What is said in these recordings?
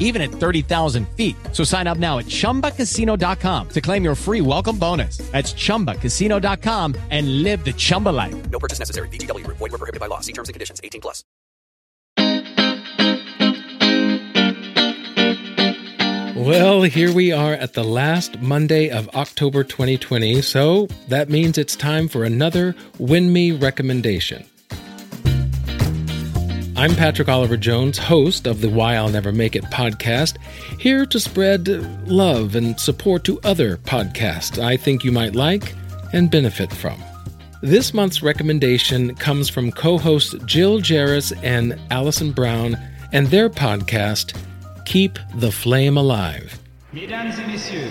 even at 30,000 feet. So sign up now at chumbacasino.com to claim your free welcome bonus. That's chumbacasino.com and live the Chumba life. No purchase necessary. VGW Group. Void were prohibited by law. See terms and conditions. 18 plus. Well, here we are at the last Monday of October 2020, so that means it's time for another WINMI recommendation. I'm Patrick Oliver Jones, host of the Why I'll Never Make It podcast, here to spread love and support to other podcasts I think you might like and benefit from. This month's recommendation comes from co hosts Jill Jaracz and Allison Brown and their podcast, Keep the Flame Alive. Mesdames et messieurs,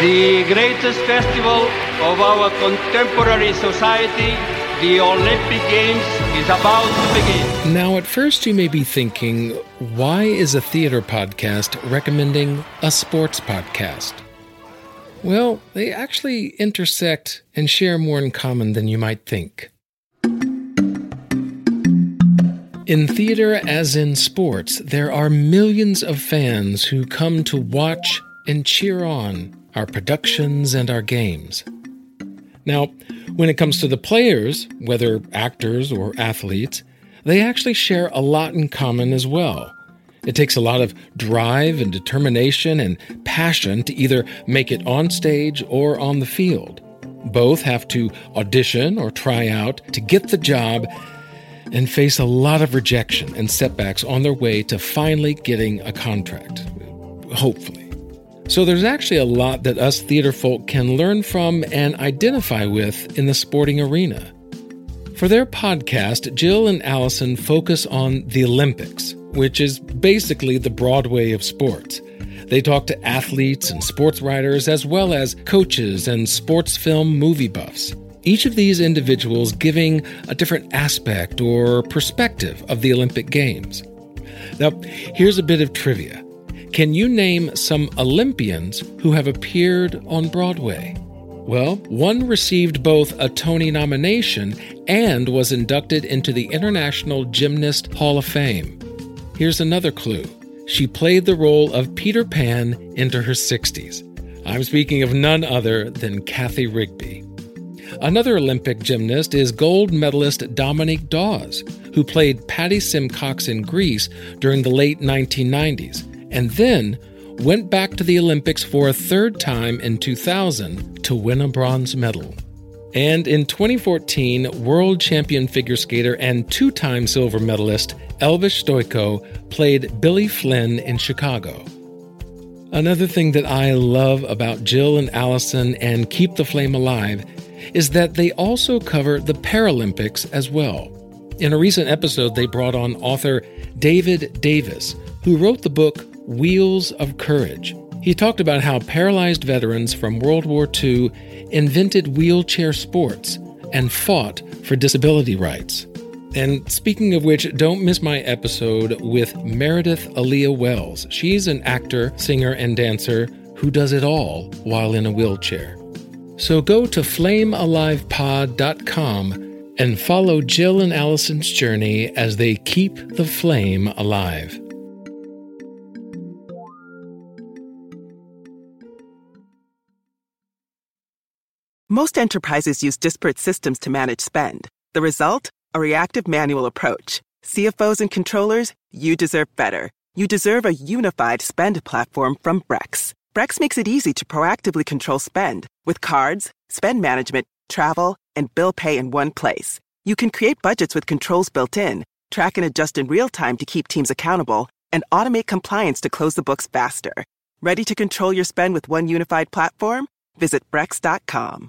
the greatest festival of our contemporary society, the Olympic Games, is about to begin. Now, at first, you may be thinking, why is a theater podcast recommending a sports podcast? Well, they actually intersect and share more in common than you might think. In theater, as in sports, there are millions of fans who come to watch and cheer on our productions and our games. Now, when it comes to the players, whether actors or athletes, they actually share a lot in common as well. It takes a lot of drive and determination and passion to either make it on stage or on the field. Both have to audition or try out to get the job and face a lot of rejection and setbacks on their way to finally getting a contract. Hopefully. So there's actually a lot that us theater folk can learn from and identify with in the sporting arena. For their podcast, Jill and Allison focus on the Olympics, which is basically the Broadway of sports. They talk to athletes and sports writers, as well as coaches and sports film movie buffs. Each of these individuals giving a different aspect or perspective of the Olympic Games. Now, here's a bit of trivia. Can you name some Olympians who have appeared on Broadway? Well, one received both a Tony nomination and was inducted into the International Gymnast Hall of Fame. Here's another clue she played the role of Peter Pan into her 60s. I'm speaking of none other than Cathy Rigby. Another Olympic gymnast is gold medalist Dominique Dawes, who played Patti Simcox in Grease during the late 1990s, and then went back to the Olympics for a third time in 2000 to win a bronze medal. And in 2014, world champion figure skater and two time silver medalist Elvis Stojko played Billy Flynn in Chicago. Another thing that I love about Jill and Allison and Keep the Flame Alive is that they also cover the Paralympics as well. In a recent episode, they brought on author David Davis, who wrote the book Wheels of Courage. He talked about how paralyzed veterans from World War II invented wheelchair sports and fought for disability rights. And speaking of which, don't miss my episode with Meredith Aaliyah Wells. She's an actor, singer, and dancer who does it all while in a wheelchair. So go to flamealivepod.com and follow Jill and Allison's journey as they keep the flame alive. Most enterprises use disparate systems to manage spend. The result? A reactive manual approach. CFOs and controllers, you deserve better. You deserve a unified spend platform from Brex. Brex makes it easy to proactively control spend with cards, spend management, travel, and bill pay in one place. You can create budgets with controls built in, track and adjust in real time to keep teams accountable, and automate compliance to close the books faster. Ready to control your spend with one unified platform? Visit Brex.com.